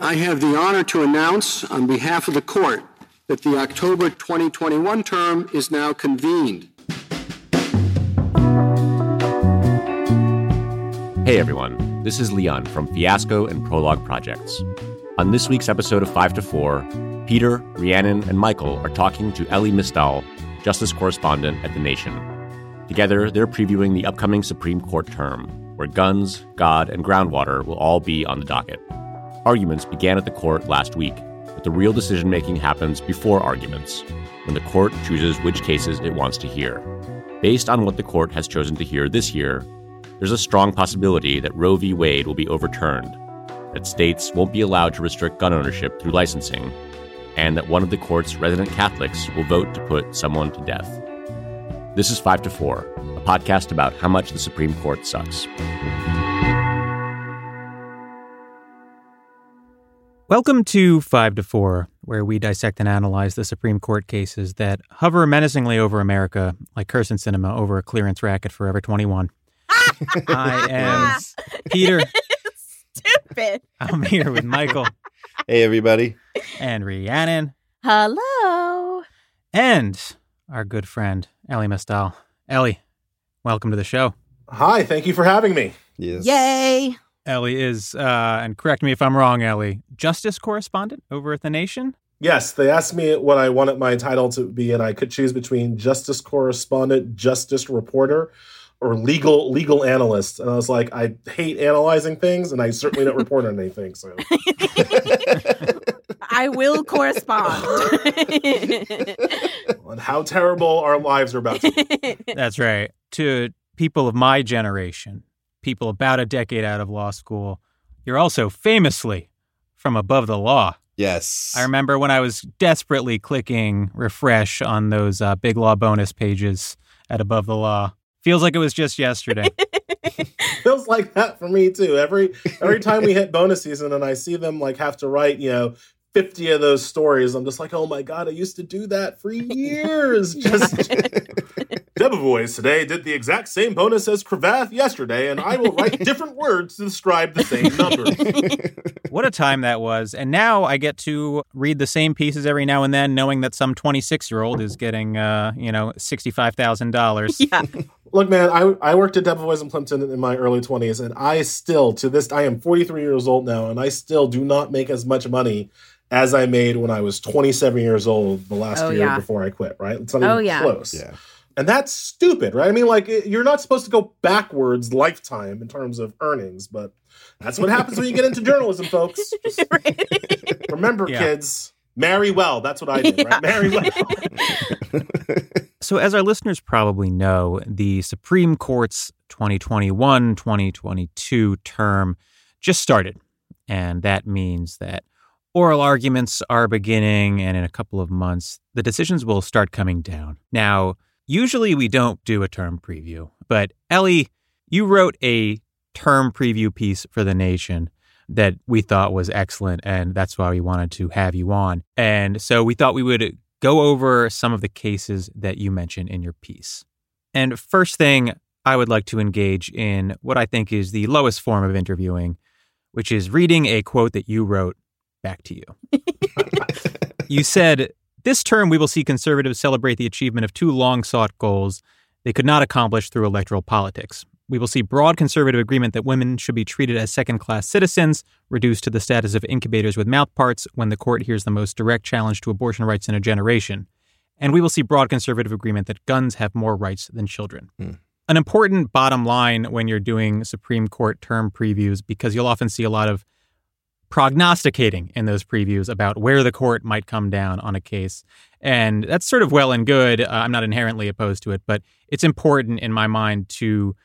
I have the honor to announce on behalf of the court that the October 2021 term is now convened. Hey everyone, this is Leon from Fiasco and Prologue Projects. On this week's episode of 5 to 4, Peter, Rhiannon, and Michael are talking to Ellie Mystal, justice correspondent at The Nation. Together, they're previewing the upcoming Supreme Court term, where guns, God, and groundwater will all be on the docket. Arguments began at the court last week, but the real decision making happens before arguments, when the court chooses which cases it wants to hear. Based on what the court has chosen to hear this year, there's a strong possibility that Roe v. Wade will be overturned, that states won't be allowed to restrict gun ownership through licensing, and that one of the court's resident Catholics will vote to put someone to death. This is 5 to 4, a podcast about how much the Supreme Court sucks. Welcome to 5 to 4, where we dissect and analyze the Supreme Court cases that hover menacingly over America like Kyrsten Sinema over a clearance rack at Forever 21. I am Peter. Stupid. I'm here with Michael Hey, everybody. and Rhiannon Hello. and our good friend, Ellie Mystal. Ellie, welcome to the show. Hi, thank you for having me. Yes. Yay. Ellie is, uh, and correct me if I'm wrong, Ellie, justice correspondent over at The Nation. Yes, they asked me what I wanted my title to be, and I could choose between justice correspondent, justice reporter, or legal legal analyst. And I was like, I hate analyzing things, and I certainly don't report on anything. So I will correspond. on how terrible our lives are about to be. That's right. To people of my generation, people about a decade out of law school, you're also famously from above the law. Yes. I remember when I was desperately clicking refresh on those uh, big law bonus pages at Above the Law. Feels like it was just yesterday. Feels like that for me too. Every every time we hit bonus season and I see them like have to write, you know, 50 of those stories, I'm just like, oh my God, I used to do that for years. Just Debevoise today did the exact same bonus as Cravath yesterday, and I will write different words to describe the same numbers. what a time that was. And now I get to read the same pieces every now and then, knowing that some 26 year old is getting, uh, you know, $65,000. yeah. Look, man, I, I worked at Debevoise and Plimpton in my early 20s, and I still, to this, I am 43 years old now, and I still do not make as much money as I made when I was 27 years old the last Oh, year yeah. before I quit, right? It's not Oh, even yeah. close. Yeah. And that's stupid, right? I mean, like, you're not supposed to go backwards lifetime in terms of earnings, but that's what happens when you get into journalism, folks. Just remember, Yeah. kids, marry well. That's what I did, right? Marry well. So, as our listeners probably know, the Supreme Court's 2021 2022 term just started. And that means that oral arguments are beginning, and in a couple of months, the decisions will start coming down. Now, usually we don't do a term preview, but Ellie, you wrote a term preview piece for The Nation that we thought was excellent, and that's why we wanted to have you on. And so we thought we would go over some of the cases that you mentioned in your piece. And first thing, I would like to engage in what I think is the lowest form of interviewing, which is reading a quote that you wrote back to you. you said, This term, we will see conservatives celebrate the achievement of two long sought goals they could not accomplish through electoral politics. We will see broad conservative agreement that women should be treated as second class citizens, reduced to the status of incubators with mouth parts when the court hears the most direct challenge to abortion rights in a generation. And we will see broad conservative agreement that guns have more rights than children. Hmm. An important bottom line when you're doing Supreme Court term previews, because you'll often see a lot of prognosticating in those previews about where the court might come down on a case. And that's sort of well and good. Uh, I'm not inherently opposed to it, but it's important in my mind to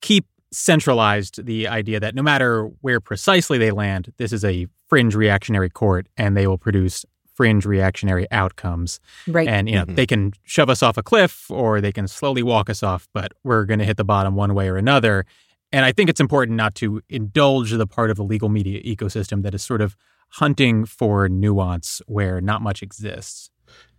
keep centralized the idea that no matter where precisely they land, this is a fringe reactionary court and they will produce fringe reactionary outcomes. Right. And, you know, Mhm. they can shove us off a cliff or they can slowly walk us off, but we're going to hit the bottom one way or another. And I think it's important not to indulge the part of the legal media ecosystem that is sort of hunting for nuance where not much exists.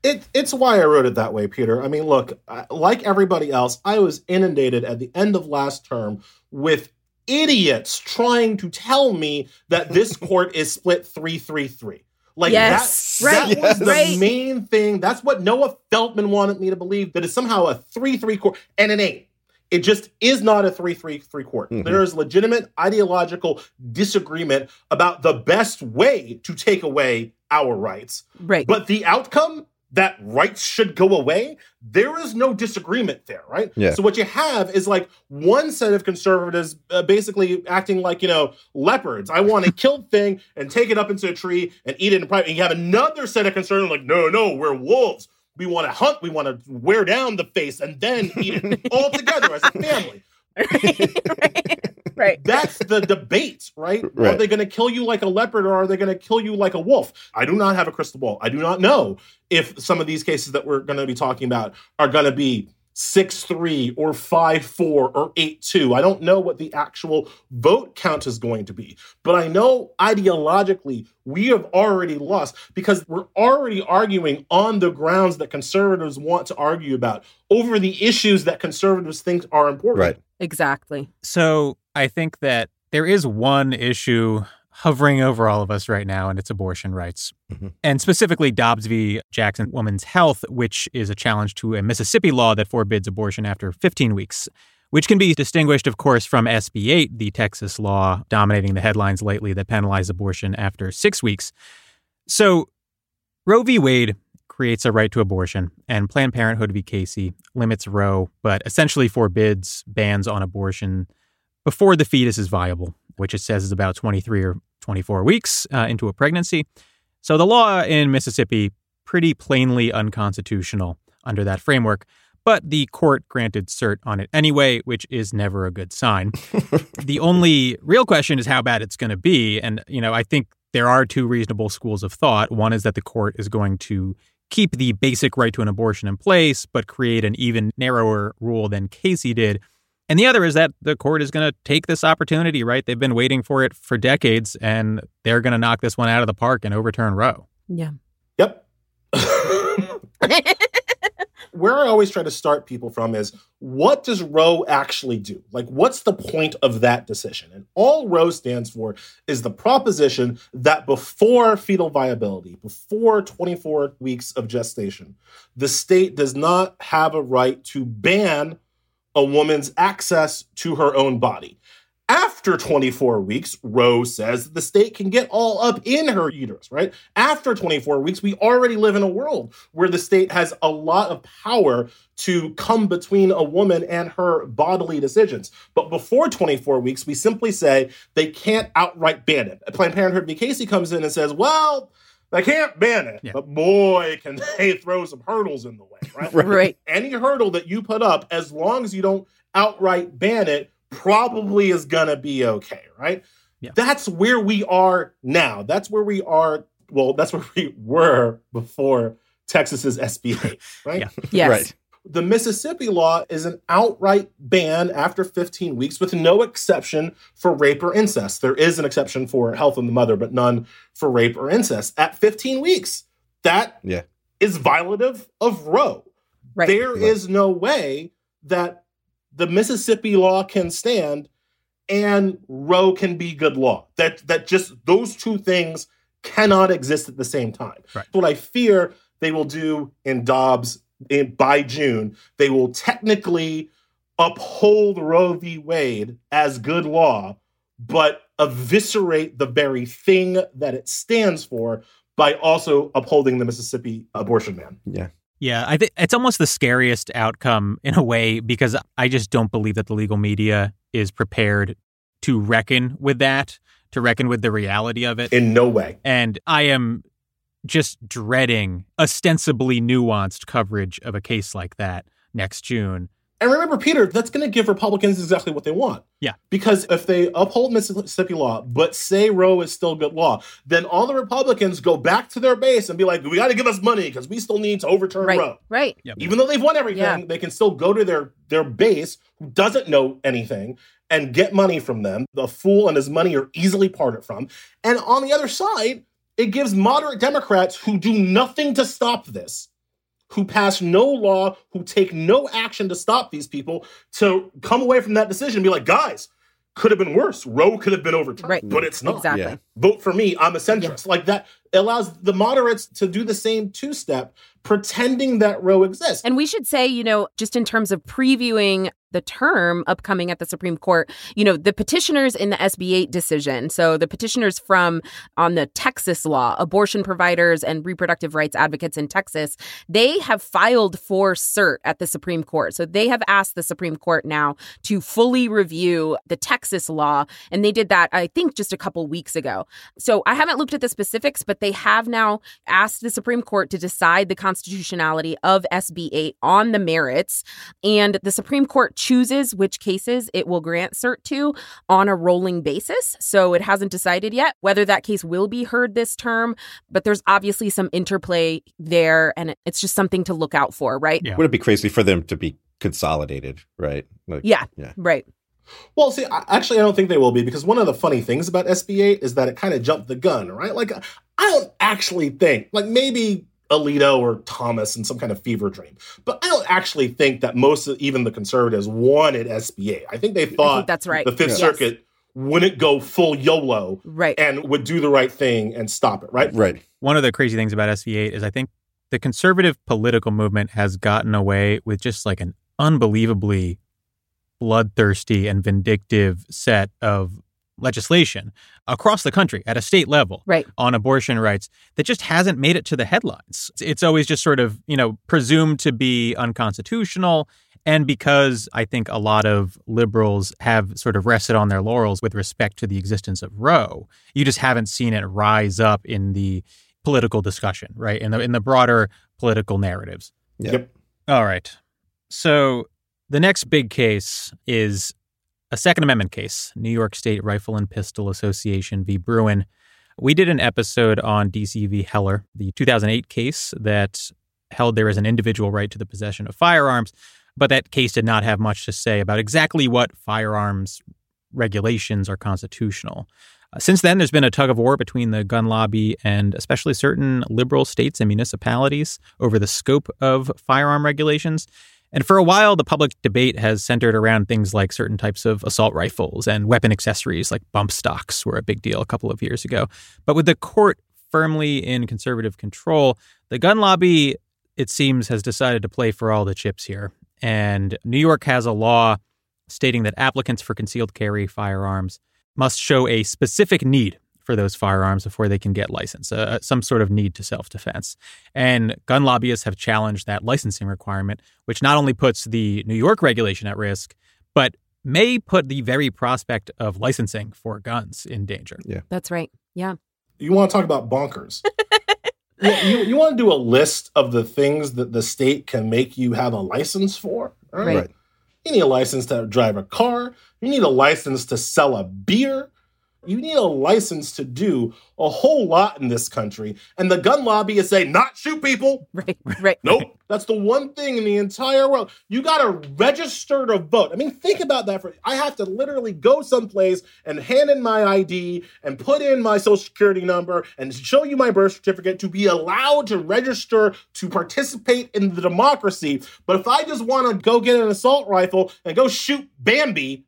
It, it's why I wrote it that way, Peter. I mean, look, like everybody else, I was inundated at the end of last term with idiots trying to tell me that this court is split 333. Like Yes, that, right, that was the right. main thing. That's what Noah Feldman wanted me to believe that it's somehow a 3-3 court, and it ain't. It just is not a 3-3-3 court. Mhm. There is legitimate ideological disagreement about the best way to take away our rights. Right. But the outcome that rights should go away, there is no disagreement there, right? Yeah. So what you have is like one set of conservatives uh, basically acting like, you know, leopards. I want to kill thing and take it up into a tree and eat it in private. And you have another set of conservatives like, no, no, we're wolves. We want to hunt. We want to wear down the face and then eat it all together as a family. right. Right. That's the debate, right? Are they going to kill you like a leopard or are they going to kill you like a wolf? I do not have a crystal ball. I do not know if some of these cases that we're going to be talking about are going to be 6 3 or 5 4 or 8 2. I don't know what the actual vote count is going to be. But I know ideologically we have already lost because we're already arguing on the grounds that conservatives want to argue about over the issues that conservatives think are important. Right. Exactly. So I think that there is one issue hovering over all of us right now, and it's abortion rights. Mhm. And specifically Dobbs v. Jackson Women's Health, which is a challenge to a Mississippi law that forbids abortion after 15 weeks, which can be distinguished, of course, from SB 8, the Texas law dominating the headlines lately that penalized abortion after six weeks. So Roe v. Wade creates a right to abortion, and Planned Parenthood v. Casey limits Roe, but essentially forbids bans on abortion before the fetus is viable, which it says is about 23 or 24 weeks uh, into a pregnancy. So the law in Mississippi pretty plainly unconstitutional under that framework, but the court granted cert on it anyway, which is never a good sign. the only real question is how bad it's going to be, and you know, I think there are two reasonable schools of thought. One is that the court is going to keep the basic right to an abortion in place, but create an even narrower rule than Casey did. And the other is that the court is going to take this opportunity, right? They've been waiting for it for decades, and they're going to knock this one out of the park and overturn Roe. Yeah. Yep. Where I always try to start people from is what does Roe actually do? Like, what's the point of that decision? And all Roe stands for is the proposition that before fetal viability, before 24 weeks of gestation, the state does not have a right to ban a woman's access to her own body. After 24 weeks, Roe says the state can get all up in her uterus, right? After 24 weeks, we already live in a world where the state has a lot of power to come between a woman and her bodily decisions. But before 24 weeks, we simply say they can't outright ban it. Planned Parenthood v. Casey comes in and says, well, they can't ban it, Yeah. but boy, can they throw some hurdles in the way, right? Right. any hurdle that you put up, as long as you don't outright ban it, probably is gonna be okay, right? Yeah. That's where we are now. That's where we are. Well, that's where we were before Texas's SB 8, right? Yeah. Yes. Right. The Mississippi law is an outright ban after 15 weeks with no exception for rape or incest. There is an exception for health of the mother, but none for rape or incest at 15 weeks. That Yeah. is violative of Roe. Right. There Right. is no way that the Mississippi law can stand and Roe can be good law. That that just those two things cannot exist at the same time. Right. What I fear they will do in Dobbs in, by June, they will technically uphold Roe v. Wade as good law, but eviscerate the very thing that it stands for by also upholding the Mississippi abortion ban. Yeah. Yeah, I think it's almost the scariest outcome in a way because I just don't believe that the legal media is prepared to reckon with that, to reckon with the reality of it. In no way. And I am just dreading ostensibly nuanced coverage of a case like that next June. And remember, Peter, that's going to give Republicans exactly what they want. Yeah. Because if they uphold Mississippi law, but say Roe is still good law, then all the Republicans go back to their base and be like, we got to give us money because we still need to overturn Right. Roe. Right. Even though they've won everything, Yeah. they can still go to their, their base who doesn't know anything and get money from them. The fool and his money are easily parted from. And on the other side, it gives moderate Democrats who do nothing to stop this who pass no law, who take no action to stop these people, to come away from that decision and be like, guys, could have been worse. Roe could have been overturned, Right. but it's not. Exactly. Yeah. Vote for me. I'm a centrist. Like that allows the moderates to do the same two step, pretending that Roe exists. And we should say, you know, just in terms of previewing the term upcoming at the Supreme Court, you know, the petitioners in the SB 8 decision, so the petitioners from on the Texas law, abortion providers and reproductive rights advocates in Texas, they have filed for cert at the Supreme Court. So they have asked the Supreme Court now to fully review the Texas law. And they did that, I think, just a couple weeks ago. So I haven't looked at the specifics, but they have now asked the Supreme Court to decide the constitutionality of SB 8 on the merits. And the Supreme Court chooses which cases it will grant cert to on a rolling basis. So it hasn't decided yet whether that case will be heard this term, but there's obviously some interplay there. And it's just something to look out for, right? Yeah. Would it be crazy for them to be consolidated, right? Like, Yeah. Yeah. Right. Well, see, I, actually, I don't think they will be because one of the funny things about SB 8 is that it kind of jumped the gun, right? Like, I don't actually think, like, maybe Alito or Thomas in some kind of fever dream, but I don't actually think that most of even the conservatives wanted SB 8. I think they thought think that's right. the Fifth Yes. Circuit wouldn't go full YOLO Right. and would do the right thing and stop it, right? Right. One of the crazy things about SB8 is I think the conservative political movement has gotten away with just like an unbelievably bloodthirsty and vindictive set of legislation across the country at a state level Right. on abortion rights that just hasn't made it to the headlines. It's- It's always just sort of, you know, presumed to be unconstitutional. And because I think a lot of liberals have sort of rested on their laurels with respect to the existence of Roe, you just haven't seen it rise up in the political discussion, right? In the in the broader political narratives. Yeah. Yep. All right. So the next big case is a Second Amendment case, New York State Rifle and Pistol Association v. Bruen. We did an episode on DC v. Heller, the 2008 case that held there is an individual right to the possession of firearms, but that case did not have much to say about exactly what firearms regulations are constitutional. Uh, since then, there's been a tug of war between the gun lobby and especially certain liberal states and municipalities over the scope of firearm regulations. And for a while, the public debate has centered around things like certain types of assault rifles and weapon accessories like bump stocks were a big deal a couple of years ago. But with the court firmly in conservative control, the gun lobby, it seems, has decided to play for all the chips here. And New York has a law stating that applicants for concealed carry firearms must show a specific need for those firearms before they can get license, uh, some sort of need to self defense. And gun lobbyists have challenged that licensing requirement, which not only puts the New York regulation at risk, but may put the very prospect of licensing for guns in danger. Yeah. That's right. Yeah. You want to talk about bonkers. Yeah, you, you want to do a list of the things that the state can make you have a license for? All Right. Right. You need a license to drive a car. You need a license to sell a beer. You need a license to do a whole lot in this country. And the gun lobby is saying, not shoot people. Right. Right. Nope. That's the one thing in the entire world. You got to register to vote. I mean, think about that. For I have to literally go someplace and hand in my ID and put in my social security number and show you my birth certificate to be allowed to register to participate in the democracy. But if I just want to go get an assault rifle and go shoot Bambi,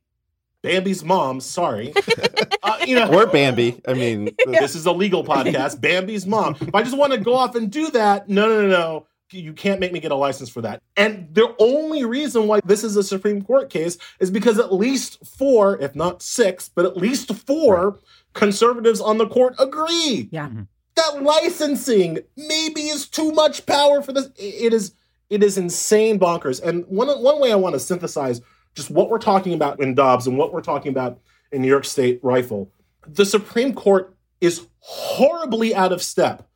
Bambi's mom, sorry, uh, you know, Or Bambi. I mean, this is a legal podcast. Bambi's mom. If I just want to go off and do that, no, no, no, no. You can't make me get a license for that. And the only reason why this is a Supreme Court case is because at least four, if not six, but at least four conservatives on the court agree Yeah. that licensing maybe is too much power for this. It is it is insane bonkers. And one one way I want to synthesize just what we're talking about in Dobbs and what we're talking about in New York State Rifle, the Supreme Court is horribly out of step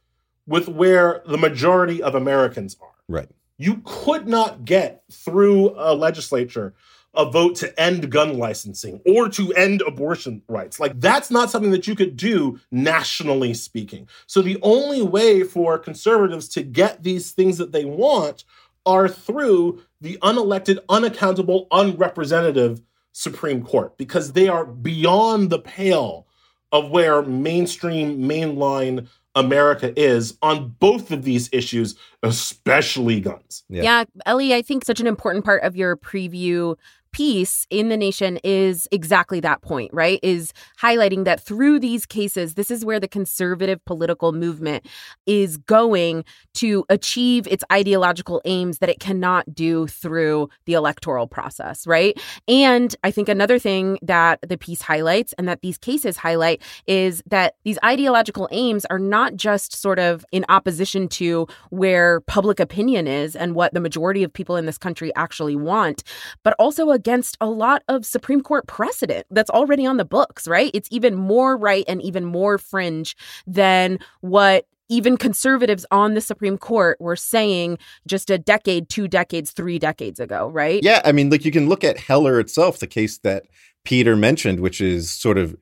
with where the majority of Americans are. right. You could not get through a legislature a vote to end gun licensing or to end abortion rights. Like, that's not something that you could do nationally speaking. So, the only way for conservatives to get these things that they want are through the unelected, unaccountable, unrepresentative Supreme Court because they are beyond the pale of where mainstream, mainline America is on both of these issues, especially guns. Yeah. Yeah. Ellie, I think such an important part of your preview piece in the nation is exactly that point, right? Is highlighting that through these cases, this is where the conservative political movement is going to achieve its ideological aims that it cannot do through the electoral process, right? And I think another thing that the piece highlights and that these cases highlight is that these ideological aims are not just sort of in opposition to where public opinion is and what the majority of people in this country actually want, but also against a lot of Supreme Court precedent that's already on the books, right? It's even more right and even more fringe than what even conservatives on the Supreme Court were saying just a decade, two decades, three decades ago, right? Yeah, I mean, like you can look at Heller itself, the case that Peter mentioned, which is sort of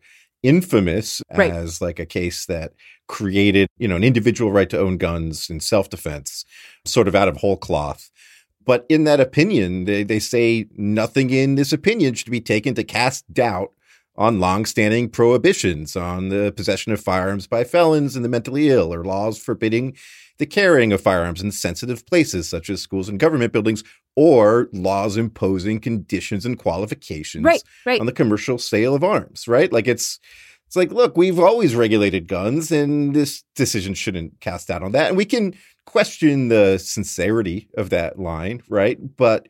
infamous Right. as like a case that created, you know, an individual right to own guns in self-defense, sort of out of whole cloth. But in that opinion, they, they say nothing in this opinion should be taken to cast doubt on longstanding prohibitions on the possession of firearms by felons and the mentally ill, or laws forbidding the carrying of firearms in sensitive places such as schools and government buildings, or laws imposing conditions and qualifications Right, right. on the commercial sale of arms, right? Like it's it's like, look, we've always regulated guns, and this decision shouldn't cast doubt on that. And we can question the sincerity of that line, right? But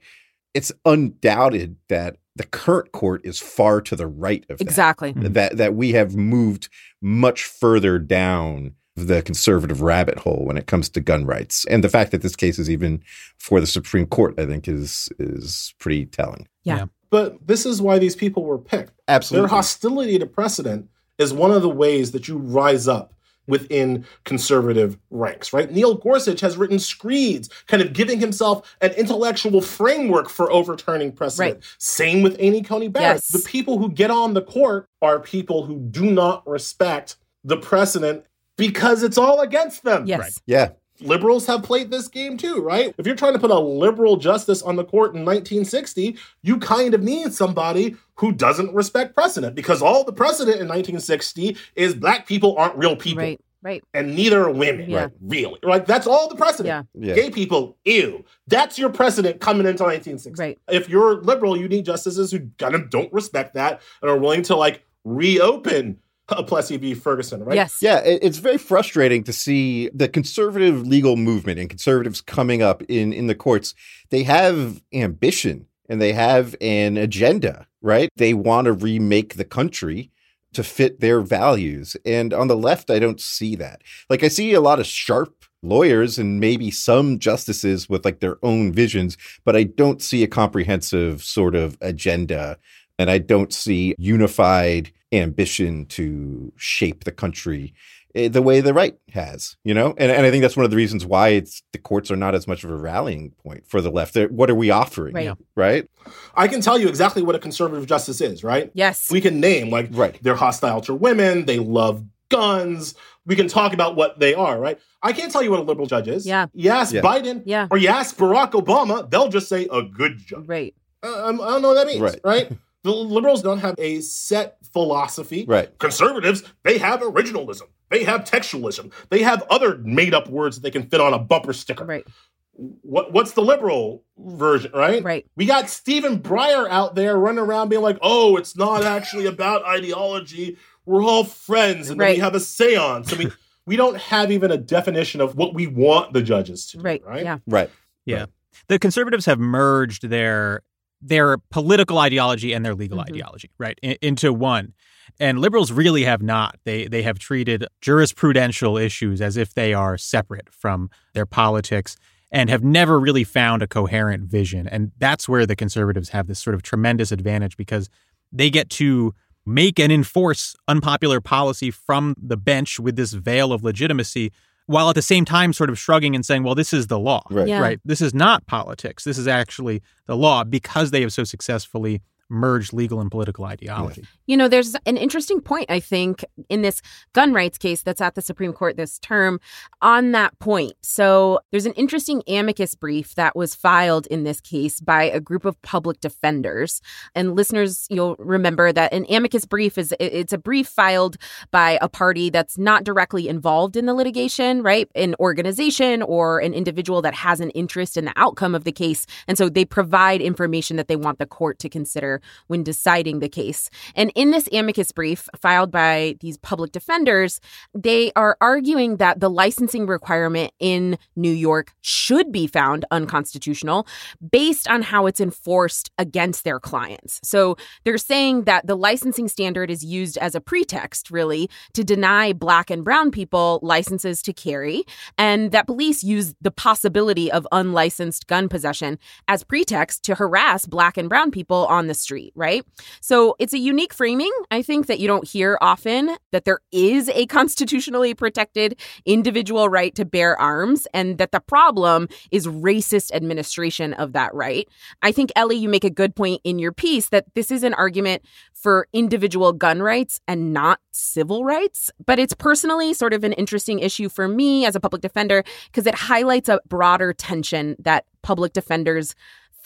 it's undoubted that the current court is far to the right of that Exactly. Mm-hmm. that that we have moved much further down the conservative rabbit hole when it comes to gun rights. And the fact that this case is even for the Supreme Court, I think is is pretty telling. Yeah. But this is why these people were picked. Absolutely. Their hostility to precedent is one of the ways that you rise up within conservative ranks, right? Neil Gorsuch has written screeds, kind of giving himself an intellectual framework for overturning precedent. Right. Same with Amy Coney Barrett. Yes. The people who get on the court are people who do not respect the precedent because it's all against them. Yes. Right. yeah. Liberals have played this game too, right? If you're trying to put a liberal justice on the court in 1960, you kind of need somebody who doesn't respect precedent because all the precedent in 1960 is black people aren't real people Right. Right. and neither are women, Yeah. right? Really. Right? That's all the precedent. Yeah. Yeah. Gay people, ew. That's your precedent coming into 1960. Right. If you're liberal, you need justices who kind of don't respect that and are willing to like reopen a Plessy v. Ferguson, right? Yes. Yeah, it- it's very frustrating to see the conservative legal movement and conservatives coming up in in the courts. They have ambition and they have an agenda, right? They want to remake the country to fit their values. And on the left, I don't see that. Like I see a lot of sharp lawyers and maybe some justices with like their own visions, but I don't see a comprehensive sort of agenda and I don't see unified ambition to shape the country eh, the way the right has, you know? And, and I think that's one of the reasons why it's the courts are not as much of a rallying point for the left. They're, what are we offering? Right. Yeah. Right? I can tell you exactly what a conservative justice is, right? Yes. We can name like Right. they're hostile to women, they love guns. We can talk about what they are, right? I can't tell you what a liberal judge is. Yeah. You ask Yeah. Biden Yeah. or you ask Barack Obama, they'll just say a good judge. Right. Uh, um, I don't know what that means, Right. right? the liberals don't have a set philosophy. Right. Conservatives, they have originalism. They have textualism. They have other made up words that they can fit on a bumper sticker. Right. What what's the liberal version, right? Right. We got Stephen Breyer out there running around being like, "Oh, it's not actually about ideology. We're all friends, and then we have a séance." And we we don't have even a definition of what we want the judges to do, Right. right? Yeah. Right. Yeah. The conservatives have merged their their political ideology and their legal Mhm. ideology, right, in, into one. And liberals really have not. They they have treated jurisprudential issues as if they are separate from their politics and have never really found a coherent vision. And that's where the conservatives have this sort of tremendous advantage because they get to make and enforce unpopular policy from the bench with this veil of legitimacy while at the same time sort of shrugging and saying, well, this is the law. Right. Yeah. Right. This is not politics. This is actually the law because they have so successfully merge legal and political ideology. You know, there's an interesting point, I think, in this gun rights case that's at the Supreme Court this term on that point. So there's an interesting amicus brief that was filed in this case by a group of public defenders. And listeners, you'll remember that an amicus brief is it's a brief filed by a party that's not directly involved in the litigation, right? An organization or an individual that has an interest in the outcome of the case. And so they provide information that they want the court to consider when deciding the case. And in this amicus brief filed by these public defenders, they are arguing that the licensing requirement in New York should be found unconstitutional based on how it's enforced against their clients. So they're saying that the licensing standard is used as a pretext, really, to deny Black and Brown people licenses to carry, and that police use the possibility of unlicensed gun possession as pretext to harass Black and Brown people on the street, right? So it's a unique framing, I think, that you don't hear often that there is a constitutionally protected individual right to bear arms and that the problem is racist administration of that right. I think, Ellie, you make a good point in your piece that this is an argument for individual gun rights and not civil rights. But it's personally sort of an interesting issue for me as a public defender because it highlights a broader tension that public defenders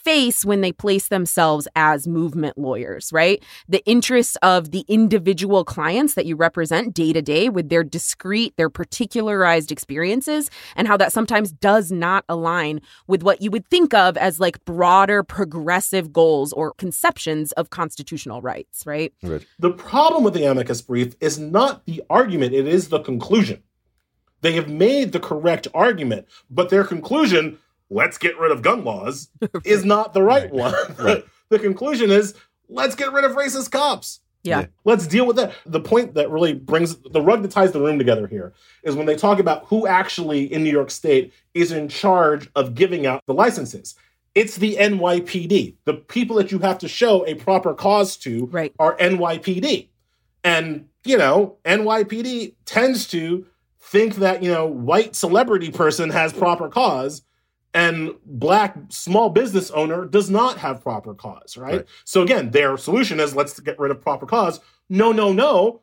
face when they place themselves as movement lawyers, right? The interests of the individual clients that you represent day to day with their discrete, their particularized experiences, and how that sometimes does not align with what you would think of as like broader progressive goals or conceptions of constitutional rights, right? Right. The problem with the amicus brief is not the argument, it is the conclusion. They have made the correct argument, but their conclusion, let's get rid of gun laws, is not the right, Right. one. Right. the conclusion is, let's get rid of racist cops. Yeah. Yeah. Let's deal with that. The point that really brings the rug that ties the room together here is when they talk about who actually in New York State is in charge of giving out the licenses. It's the NYPD. The people that you have to show a proper cause to Right. are NYPD. And, you know, NYPD tends to think that, you know, white celebrity person has proper cause and black small business owner does not have proper cause, right? Right. So again, their solution is let's get rid of proper cause. No, no, no.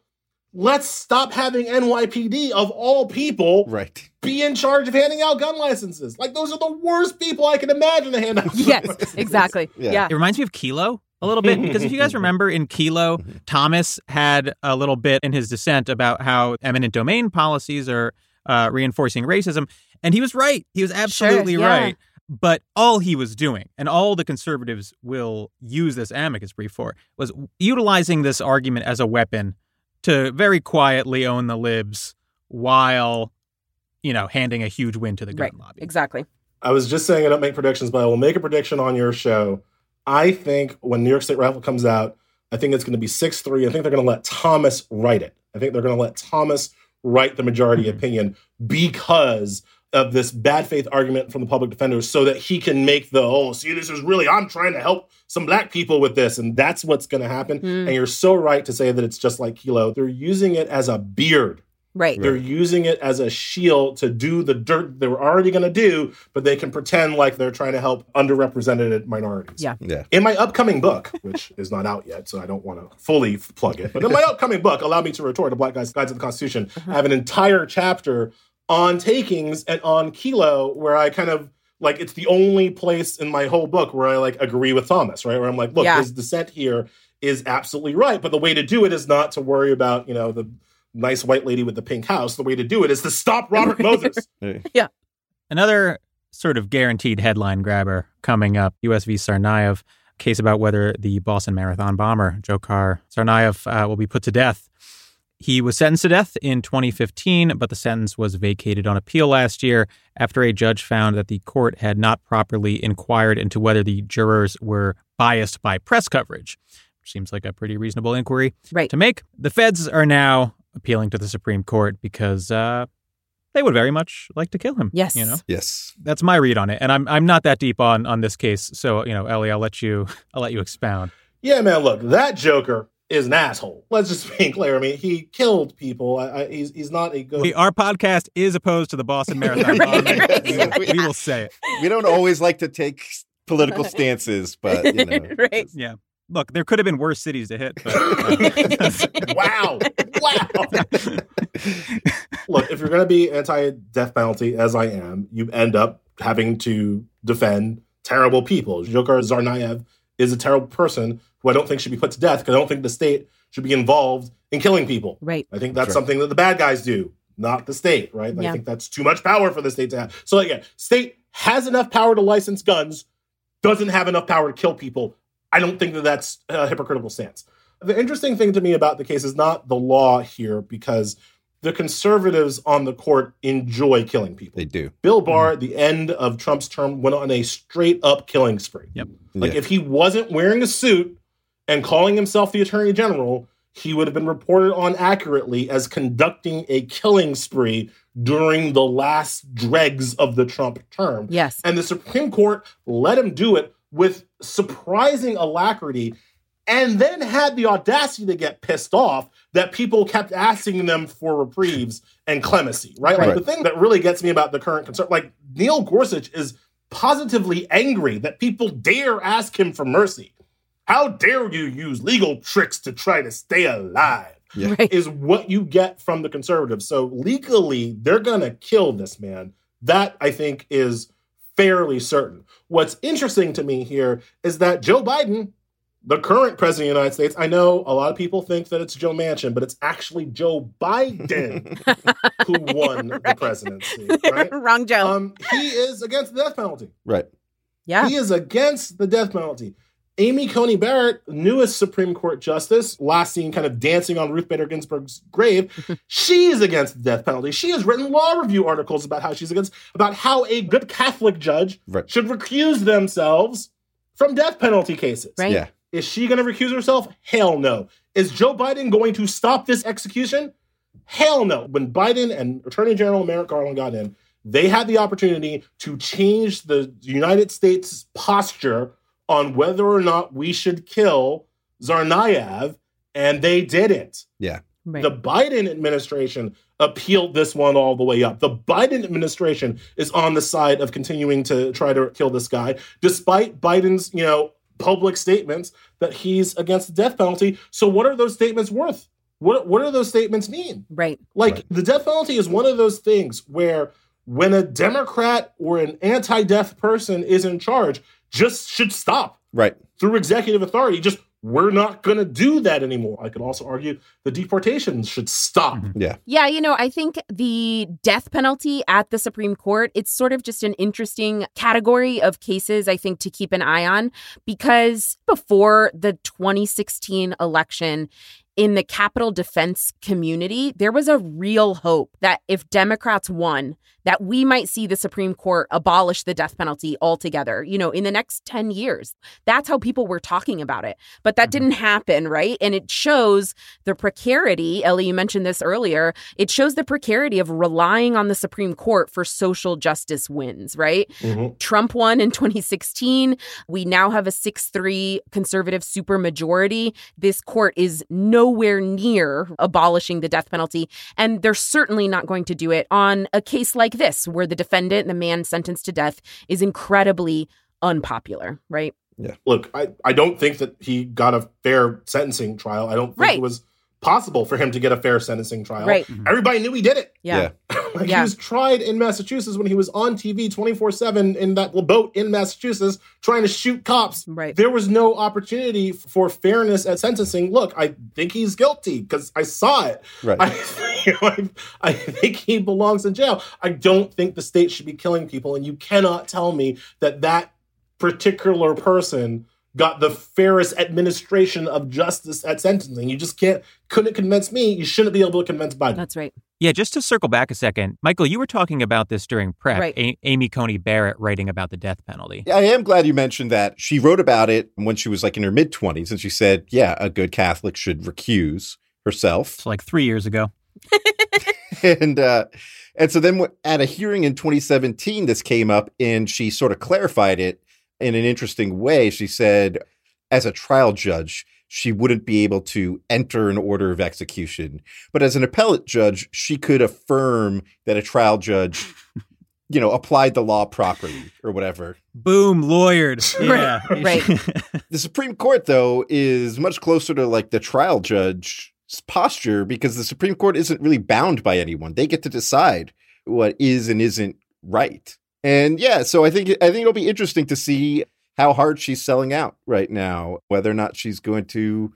Let's stop having NYPD of all people Right. be in charge of handing out gun licenses. Like those are the worst people I can imagine to hand out. Yes, licenses. exactly. Yeah. yeah. It reminds me of Kelo a little bit because if you guys remember in Kelo, mm-hmm. Thomas had a little bit in his dissent about how eminent domain policies are uh, reinforcing racism, and he was right. He was absolutely yeah. right. But all he was doing, and all the conservatives will use this amicus brief for, was utilizing this argument as a weapon to very quietly own the libs while, you know, handing a huge win to the gun Right. lobby. Exactly. I was just saying I don't make predictions, but I will make a prediction on your show. I think when New York State Rifle comes out, I think it's going to be 6 3. I think they're going to let Thomas write it. I think they're going to let Thomas write the majority Mhm. opinion because of this bad faith argument from the public defenders so that he can make the, oh, see, this is really, I'm trying to help some black people with this. And that's what's going to happen. Mm. And you're so right to say that it's just like Kelo. They're using it as a beard. Right. They're using it as a shield to do the dirt they were already going to do, but they can pretend like they're trying to help underrepresented minorities. Yeah. Yeah. In my upcoming book, which is not out yet, so I don't want to fully plug it, but in my upcoming book, Allow Me to Retort, A Black Guy's Guide to the Constitution, uh-huh. I have an entire chapter on takings and on Kelo where I kind of like it's the only place in my whole book where I like agree with Thomas, right? Where I'm like, look, Yeah. his dissent here is absolutely right, but the way to do it is not to worry about, you know, the nice white lady with the pink house. The way to do it is to stop Robert Moses. Yeah. Another sort of guaranteed headline grabber coming up US v. Tsarnaev, case about whether the Boston Marathon bomber, Dzhokhar Tsarnaev, uh, will be put to death. He was sentenced to death in 2015, but the sentence was vacated on appeal last year after a judge found that the court had not properly inquired into whether the jurors were biased by press coverage. Which seems like a pretty reasonable inquiry Right. to make. The feds are now appealing to the Supreme Court because uh, they would very much like to kill him. Yes. You know? Yes. that's my read on it, and I'm I'm not that deep on on this case. So you know, Ellie, I'll let you I'll let you expound. yeah, man, look, that Joker is an asshole. Let's just be clear. I mean, he killed people. I, I, he's, he's not a good. We, our podcast is opposed to the Boston Marathon. Right, bombing. right, we, yeah. we will say it. We don't always like to take political stances, but you know. Right. Yeah. Look, there could have been worse cities to hit. But, uh, wow. Wow. Look, if you're going to be anti death penalty, as I am, you end up having to defend terrible people. Dzhokhar Tsarnaev is a terrible person who I don't think should be put to death because I don't think the state should be involved in killing people. Right. I think that's Sure. something that the bad guys do, not the state, right? Yeah. I think that's too much power for the state to have. So again, state has enough power to license guns, doesn't have enough power to kill people. I don't think that that's a hypocritical stance. The interesting thing to me about the case is not the law here because the conservatives on the court enjoy killing people. They do. Bill mm-hmm. Barr, at the end of Trump's term, went on a straight up killing spree. Yep. Like Yeah. if he wasn't wearing a suit and calling himself the attorney general, he would have been reported on accurately as conducting a killing spree during the last dregs of the Trump term. Yes. And the Supreme Court let him do it with surprising alacrity and then had the audacity to get pissed off that people kept asking them for reprieves and clemency, right? Like Right. the thing that really gets me about the current concern, like Neil Gorsuch is positively angry that people dare ask him for mercy. How dare you use legal tricks to try to stay alive? Yeah. Right. Is what you get from the conservatives. So legally, they're gonna kill this man. That I think is fairly certain. What's interesting to me here is that Joe Biden, the current president of the United States, I know a lot of people think that it's Joe Manchin, but it's actually Joe Biden who won the presidency. Right? Wrong Joe. Um, he is against the death penalty. Right. yeah. He is against the death penalty. Amy Coney Barrett, newest Supreme Court justice, last seen kind of dancing on Ruth Bader Ginsburg's grave, she is against the death penalty. She has written law review articles about how she's against, about how a good Catholic judge Right. should recuse themselves from death penalty cases. Right. Yeah. Is she going to recuse herself? Hell no. Is Joe Biden going to stop this execution? Hell no. When Biden and Attorney General Merrick Garland got in, they had the opportunity to change the United States posture on whether or not we should kill Tsarnaev, and they didn't. Yeah. Right. The Biden administration appealed this one all the way up. The Biden administration is on the side of continuing to try to kill this guy, despite Biden's, you know, public statements that he's against the death penalty. So what are those statements worth? What what do those statements mean? right. Like Right. the death penalty is one of those things where when a Democrat or an anti-death person is in charge, just should stop Right. through executive authority. Just we're not going to do that anymore. I could also argue the deportations should stop. Mm-hmm. Yeah. Yeah, you know, I think the death penalty at the Supreme Court, it's sort of just an interesting category of cases, I think, to keep an eye on because before the 2016 election, in the capital defense community, there was a real hope that if Democrats won, that we might see the Supreme Court abolish the death penalty altogether, you know, in the next 10 years. That's how people were talking about it. But that mm-hmm. didn't happen, right? And it shows the precarity. Ellie, you mentioned this earlier. It shows the precarity of relying on the Supreme Court for social justice wins, right? Mm-hmm. Trump won in 2016. We now have a 6 3 conservative supermajority. This court is nowhere near abolishing the death penalty. And they're certainly not going to do it on a case like this, where the defendant, the man sentenced to death, is incredibly unpopular, right? Yeah. Look, I, I don't think that he got a fair sentencing trial. I don't think Right. it was possible for him to get a fair sentencing trial. Right. Mm-hmm. Everybody knew he did it. Yeah. like Yeah. he was tried in Massachusetts when he was on TV 24 7 in that boat in Massachusetts trying to shoot cops. Right. There was no opportunity for fairness at sentencing. Look, I think he's guilty because I saw it. Right. I, you know, I, I think he belongs in jail. I don't think the state should be killing people. And you cannot tell me that that particular person got the fairest administration of justice at sentencing. You just can't, couldn't convince me. You shouldn't be able to convince Biden. That's right. Yeah, just to circle back a second, Michael, you were talking about this during prep. Right. A- Amy Coney Barrett writing about the death penalty. I am glad you mentioned that. She wrote about it when she was like in her mid 20s, and she said, yeah, a good Catholic should recuse herself. It's like three years ago. and uh, and so then at a hearing in 2017, this came up, and she sort of clarified it in an interesting way. She said, as a trial judge, she wouldn't be able to enter an order of execution, but as an appellate judge, she could affirm that a trial judge you know, applied the law properly or whatever. Boom, lawyered. Yeah. Right. The Supreme Court, though, is much closer to like the trial judge's posture because the Supreme Court isn't really bound by anyone. They get to decide what is and isn't right. And yeah, so I think I think it'll be interesting to see how hard she's selling out right now, whether or not she's going to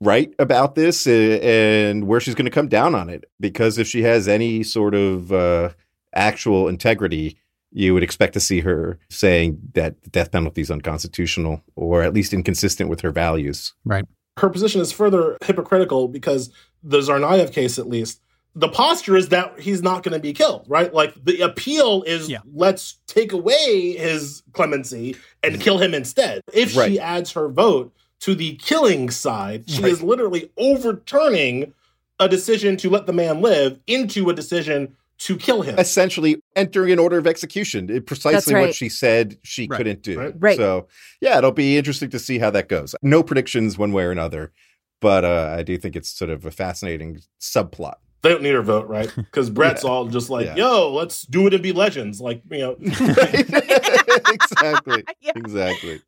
write about this uh, and where she's going to come down on it. Because if she has any sort of uh, actual integrity, you would expect to see her saying that the death penalty is unconstitutional or at least inconsistent with her values. right. her position is further hypocritical because the Zarnaev case, at least, the posture is that he's not going to be killed, right? Like the appeal is Yeah. let's take away his clemency and kill him instead. If Right. she adds her vote to the killing side, she Right. is literally overturning a decision to let the man live into a decision to kill him. Essentially, entering an order of execution, it- precisely right. what she said she Right. couldn't do. Right. Right. So, yeah, it'll be interesting to see how that goes. No predictions one way or another, but uh, I do think it's sort of a fascinating subplot. They don't need her vote, right? Because Brett's all just like, Yeah. yo, let's do it and be legends. Like, you know, exactly. Yeah. Exactly.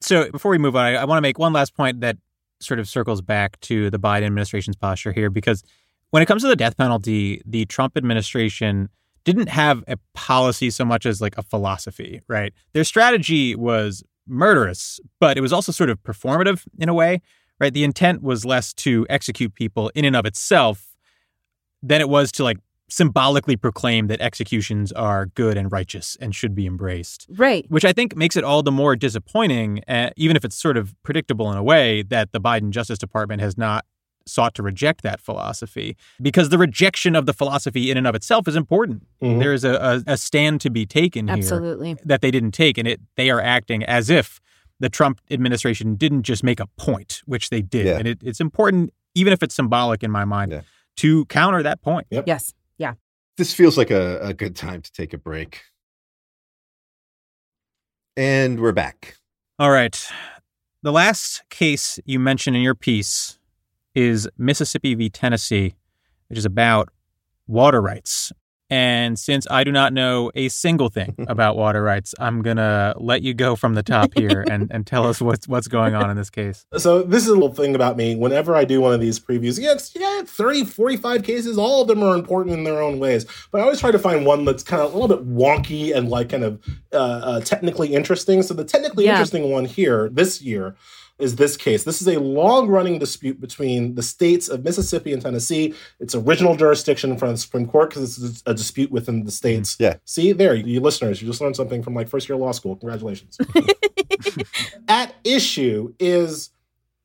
So before we move on, I, I want to make one last point that sort of circles back to the Biden administration's posture here, because when it comes to the death penalty, the Trump administration didn't have a policy so much as like a philosophy, right? Their strategy was murderous, but it was also sort of performative in a way, right? The intent was less to execute people in and of itself than it was to like symbolically proclaim that executions are good and righteous and should be embraced Right. which I think makes it all the more disappointing, uh, even if it's sort of predictable in a way, that the Biden Justice Department has not sought to reject that philosophy because the rejection of the philosophy in and of itself is important. Mhm. There is a, a, a stand to be taken here Absolutely. that they didn't take, and it they are acting as if the Trump administration didn't just make a point, which they did, Yeah. and it, it's important, even if it's symbolic in my mind, Yeah. To counter that point. Yep. Yes. Yeah. This feels like a, a good time to take a break. And we're back. All right. The last case you mentioned in your piece is Mississippi v. Tennessee, which is about water rights. And since I do not know a single thing about water rights, I'm going to let you go from the top here and, and tell us what's, what's going on in this case. So this is a little thing about me. Whenever I do one of these previews, yeah, it's, yeah, 30, 45 cases, all of them are important in their own ways. But I always try to find one that's kind of a little bit wonky and like kind of uh, uh, technically interesting. So the technically Yeah. interesting one here this year is this case. This is a long running dispute between the states of Mississippi and Tennessee. Its original jurisdiction in front of the Supreme Court because it's a dispute within the states. Yeah. See, there, you listeners, you just learned something from like first year law school. Congratulations. At issue is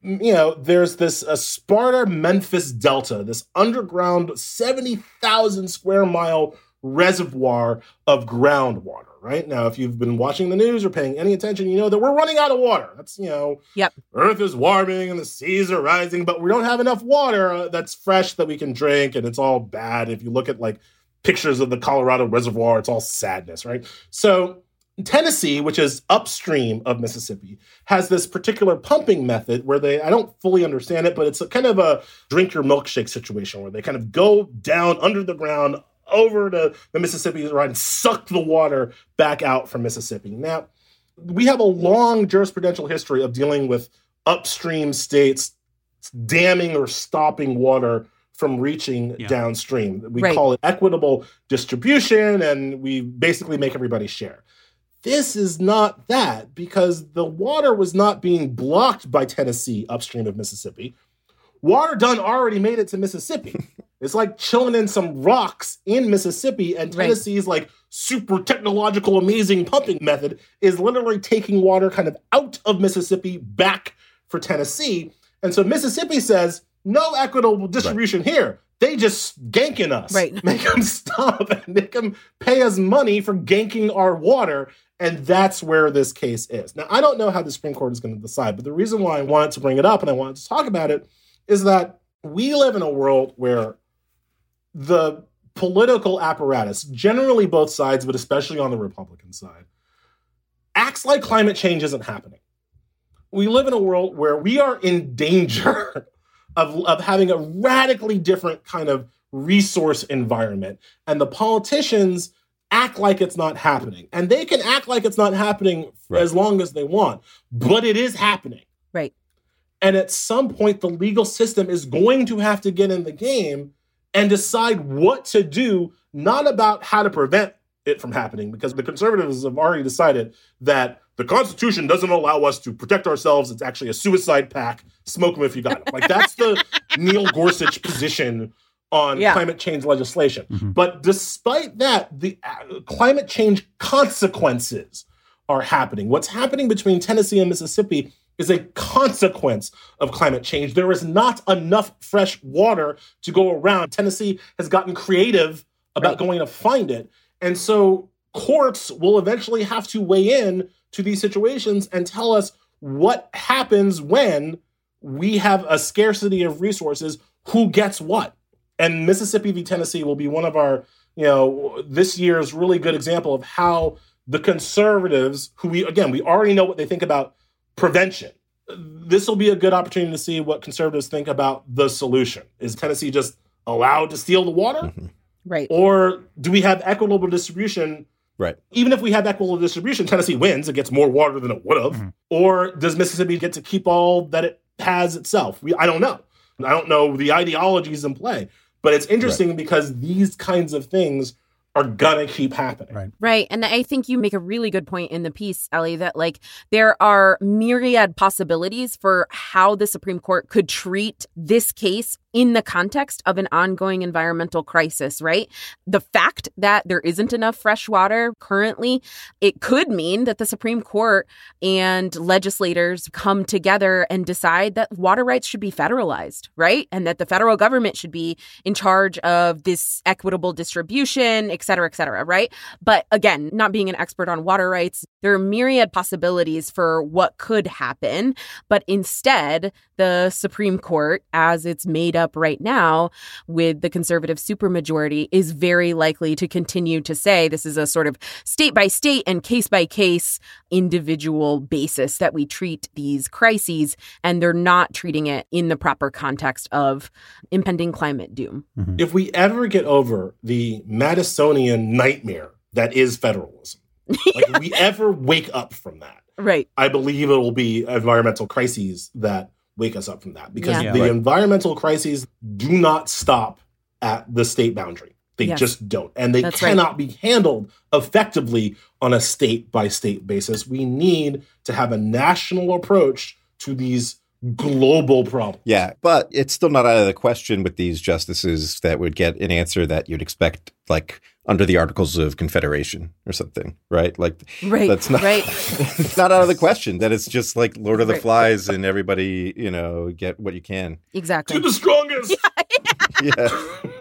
you know, there's this uh, Sparta Memphis Delta, this underground 70,000 square mile reservoir of groundwater, right? Now, if you've been watching the news or paying any attention, you know that we're running out of water. That's, you know, Yep. Earth is warming and the seas are rising, but we don't have enough water uh, that's fresh that we can drink, and it's all bad. If you look at like pictures of the Colorado Reservoir, it's all sadness, right? So, Tennessee, which is upstream of Mississippi, has this particular pumping method where they, I don't fully understand it, but it's a kind of a drink your milkshake situation where they kind of go down under the ground over to the Mississippi right and suck the water back out from Mississippi. Now, we have a long jurisprudential history of dealing with upstream states damming or stopping water from reaching Yeah. downstream. We Right. call it equitable distribution, and we basically make everybody share. This is not that because the water was not being blocked by Tennessee upstream of Mississippi. Water done already made it to Mississippi. it's like chilling in some rocks in Mississippi, and Right. Tennessee's like super technological, amazing pumping method is literally taking water kind of out of Mississippi back for Tennessee. And so Mississippi says, no equitable distribution here. They just ganking us. Right. Make them stop and make them pay us money for ganking our water. And that's where this case is. Now, I don't know how the Supreme Court is going to decide, but the reason why I wanted to bring it up and I wanted to talk about it is that we live in a world where the political apparatus, generally both sides, but especially on the Republican side, acts like climate change isn't happening. We live in a world where we are in danger of, of having a radically different kind of resource environment. And the politicians act like it's not happening. And they can act like it's not happening Right. as long as they want, but it is happening. Right. And at some point, the legal system is going to have to get in the game and decide what to do, not about how to prevent it from happening, because the conservatives have already decided that the Constitution doesn't allow us to protect ourselves. It's actually a suicide pact. Smoke them if you got them. Like that's the Neil Gorsuch position on Yeah. climate change legislation. Mhm. But despite that, the uh, climate change consequences are happening. What's happening between Tennessee and Mississippi is a consequence of climate change. There is not enough fresh water to go around. Tennessee has gotten creative about Right. going to find it. And so courts will eventually have to weigh in to these situations and tell us what happens when we have a scarcity of resources, who gets what. And Mississippi v. Tennessee will be one of our, you know, this year's really good example of how the conservatives, who we again, we already know what they think about prevention. This will be a good opportunity to see what conservatives think about the solution. Is Tennessee just allowed to steal the water? Right. Or do we have equitable distribution? Right. Even if we have equitable distribution, Tennessee wins. It gets more water than it would have. Mhm. Or does Mississippi get to keep all that it has itself? We, I don't know. I don't know the ideologies in play. But it's interesting because these kinds of things are gonna keep happening. Right. Right. And I think you make a really good point in the piece, Elie, that like there are myriad possibilities for how the Supreme Court could treat this case in the context of an ongoing environmental crisis, right? The fact that there isn't enough fresh water currently, it could mean that the Supreme Court and legislators come together and decide that water rights should be federalized, right? And that the federal government should be in charge of this equitable distribution, et cetera, et cetera, right? But again, not being an expert on water rights, there are myriad possibilities for what could happen. But instead, the Supreme Court, as it's made up right now with the conservative supermajority, is very likely to continue to say this is a sort of state by state and case by case individual basis that we treat these crises. And they're not treating it in the proper context of impending climate doom. Mm-hmm. If we ever get over the Madisonian nightmare that is federalism, like if we ever wake up from that, Right. I believe it will be environmental crises that wake us up from that because Yeah. Yeah. the Right. environmental crises do not stop at the state boundary. They Yes. just don't. And they That's right. cannot be handled effectively on a state by state basis. We need to have a national approach to these global problems. Yeah, but it's still not out of the question with these justices that would get an answer that you'd expect, like under the Articles of Confederation or something, right? Like Right. that's not right. it's not out of the question that it's just like Lord of the Right. Flies and everybody, you know, get what you can. Exactly. To the strongest. Yeah,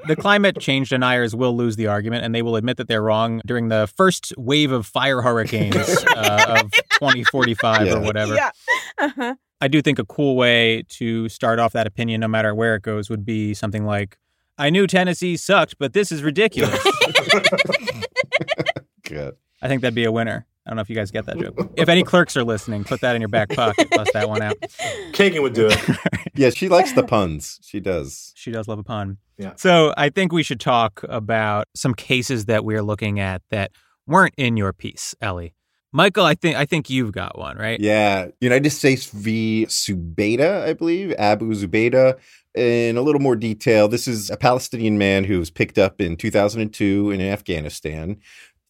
The climate change deniers will lose the argument, and they will admit that they're wrong during the first wave of fire hurricanes uh, of 2045 Yeah. or whatever. Yeah. Uh-huh. I do think a cool way to start off that opinion, no matter where it goes, would be something like, I knew Tennessee sucked, but this is ridiculous. good. I think that'd be a winner. I don't know if you guys get that joke. If any clerks are listening, put that in your back pocket. Bust that one out. Kagan would do it. Yeah, she likes the puns. She does. She does love a pun. Yeah. So I think we should talk about some cases that we're looking at that weren't in your piece, Elie. Michael, I think I think you've got one, right? Yeah, United States v. Zubaydah, I believe, Abu Zubaydah. In a little more detail, this is a Palestinian man who was picked up in 2002 in Afghanistan.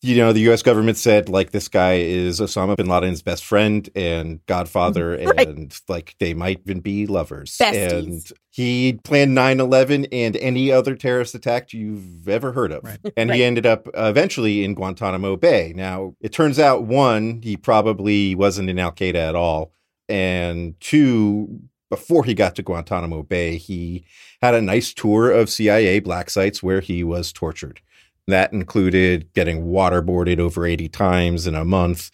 You know, the U.S. government said like this guy is Osama bin Laden's best friend and godfather, Right. and like they might even be lovers. Besties. And he planned 9/11 and any other terrorist attack you've ever heard of, Right. and Right. he ended up eventually in Guantanamo Bay. Now, it turns out one, he probably wasn't in Al Qaeda at all, and two, before he got to Guantanamo Bay, he had a nice tour of CIA black sites where he was tortured. That included getting waterboarded over 80 times in a month,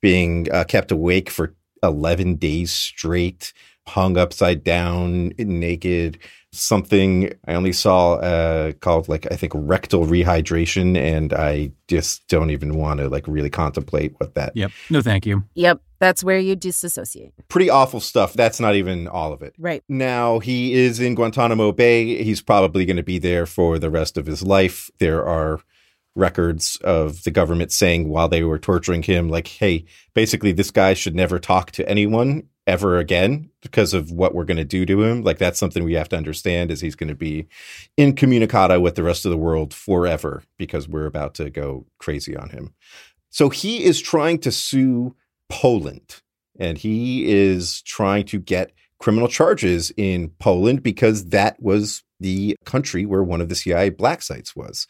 being uh, kept awake for 11 days straight, hung upside down, naked. Something I only saw uh, called like I think rectal rehydration, and I just don't even want to like really contemplate what that. Yep. No, thank you. Yep. That's where you disassociate. Pretty awful stuff. That's not even all of it. Right. Now he is in Guantanamo Bay. He's probably going to be there for the rest of his life. There are records of the government saying while they were torturing him, like, hey, basically, this guy should never talk to anyone ever again because of what we're going to do to him. Like, that's something we have to understand is he's going to be incommunicado with the rest of the world forever because we're about to go crazy on him. So he is trying to sue Poland and he is trying to get criminal charges in Poland because that was the country where one of the CIA black sites was.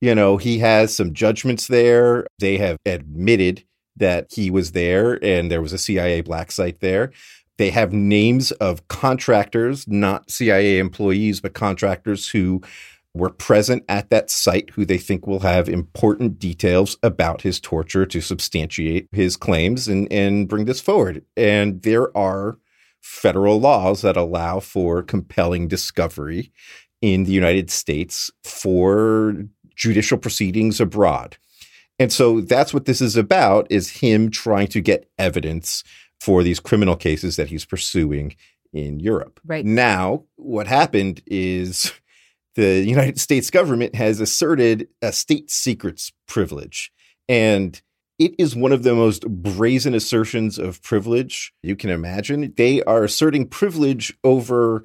You know, he has some judgments there. They have admitted that he was there and there was a CIA black site there. They have names of contractors, not CIA employees, but contractors who were present at that site who they think will have important details about his torture to substantiate his claims and, and bring this forward. And there are federal laws that allow for compelling discovery in the United States for judicial proceedings abroad. And so that's what this is about is him trying to get evidence for these criminal cases that he's pursuing in Europe. Right. Now, what happened is the United States government has asserted a state secrets privilege. And it is one of the most brazen assertions of privilege you can imagine. They are asserting privilege over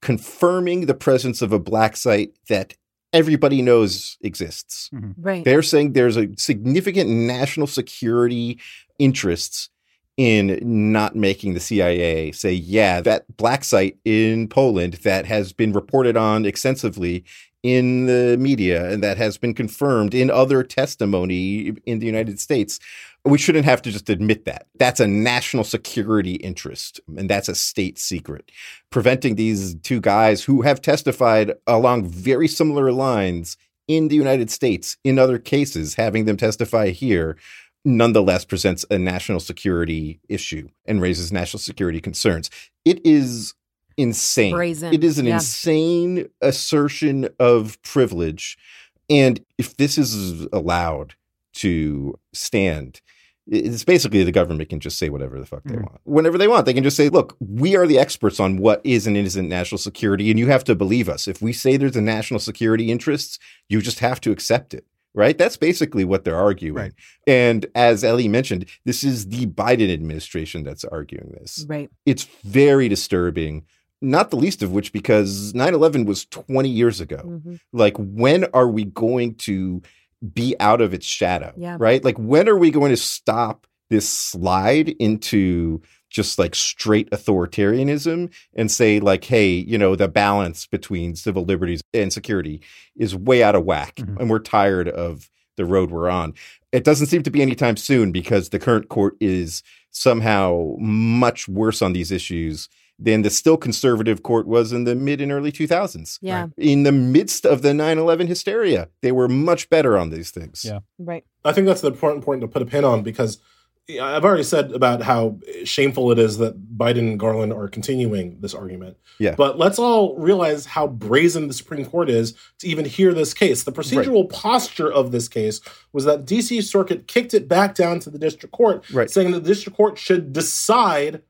confirming the presence of a black site that everybody knows exists. Mm-hmm. Right. They're saying there's a significant national security interests in not making the CIA say, yeah, that black site in Poland that has been reported on extensively in the media and that has been confirmed in other testimony in the United States. We shouldn't have to just admit that. That's a national security interest and that's a state secret. Preventing these two guys who have testified along very similar lines in the United States in other cases, having them testify here nonetheless presents a national security issue and raises national security concerns. It is insane. Brazen. It is an Yeah. insane assertion of privilege. And if this is allowed to stand, it's basically the government can just say whatever the fuck they Mhm. want. Whenever they want, they can just say, look, we are the experts on what is and isn't national security, and you have to believe us. If we say there's a national security interests, you just have to accept it. Right? That's basically what they're arguing. Right. And as Elie mentioned, this is the Biden administration that's arguing this Right. it's very disturbing not the least of which because 9-11 was 20 years ago Mhm. like when are we going to be out of its shadow Yeah. right like when are we going to stop this slide into just like straight authoritarianism and say like hey you know the balance between civil liberties and security is way out of whack Mhm. and we're tired of the road we're on it doesn't seem to be anytime soon because the current court is somehow much worse on these issues than the still conservative court was in the mid and early 2000s. Yeah. In the midst of the 9 11 hysteria, they were much better on these things. Yeah. Right. I think that's the important point to put a pin on because I've already said about how shameful it is that Biden and Garland are continuing this argument. Yeah. But let's all realize how brazen the Supreme Court is to even hear this case. The procedural posture of this case was that DC Circuit kicked it back down to the district court, Right. saying that the district court should decide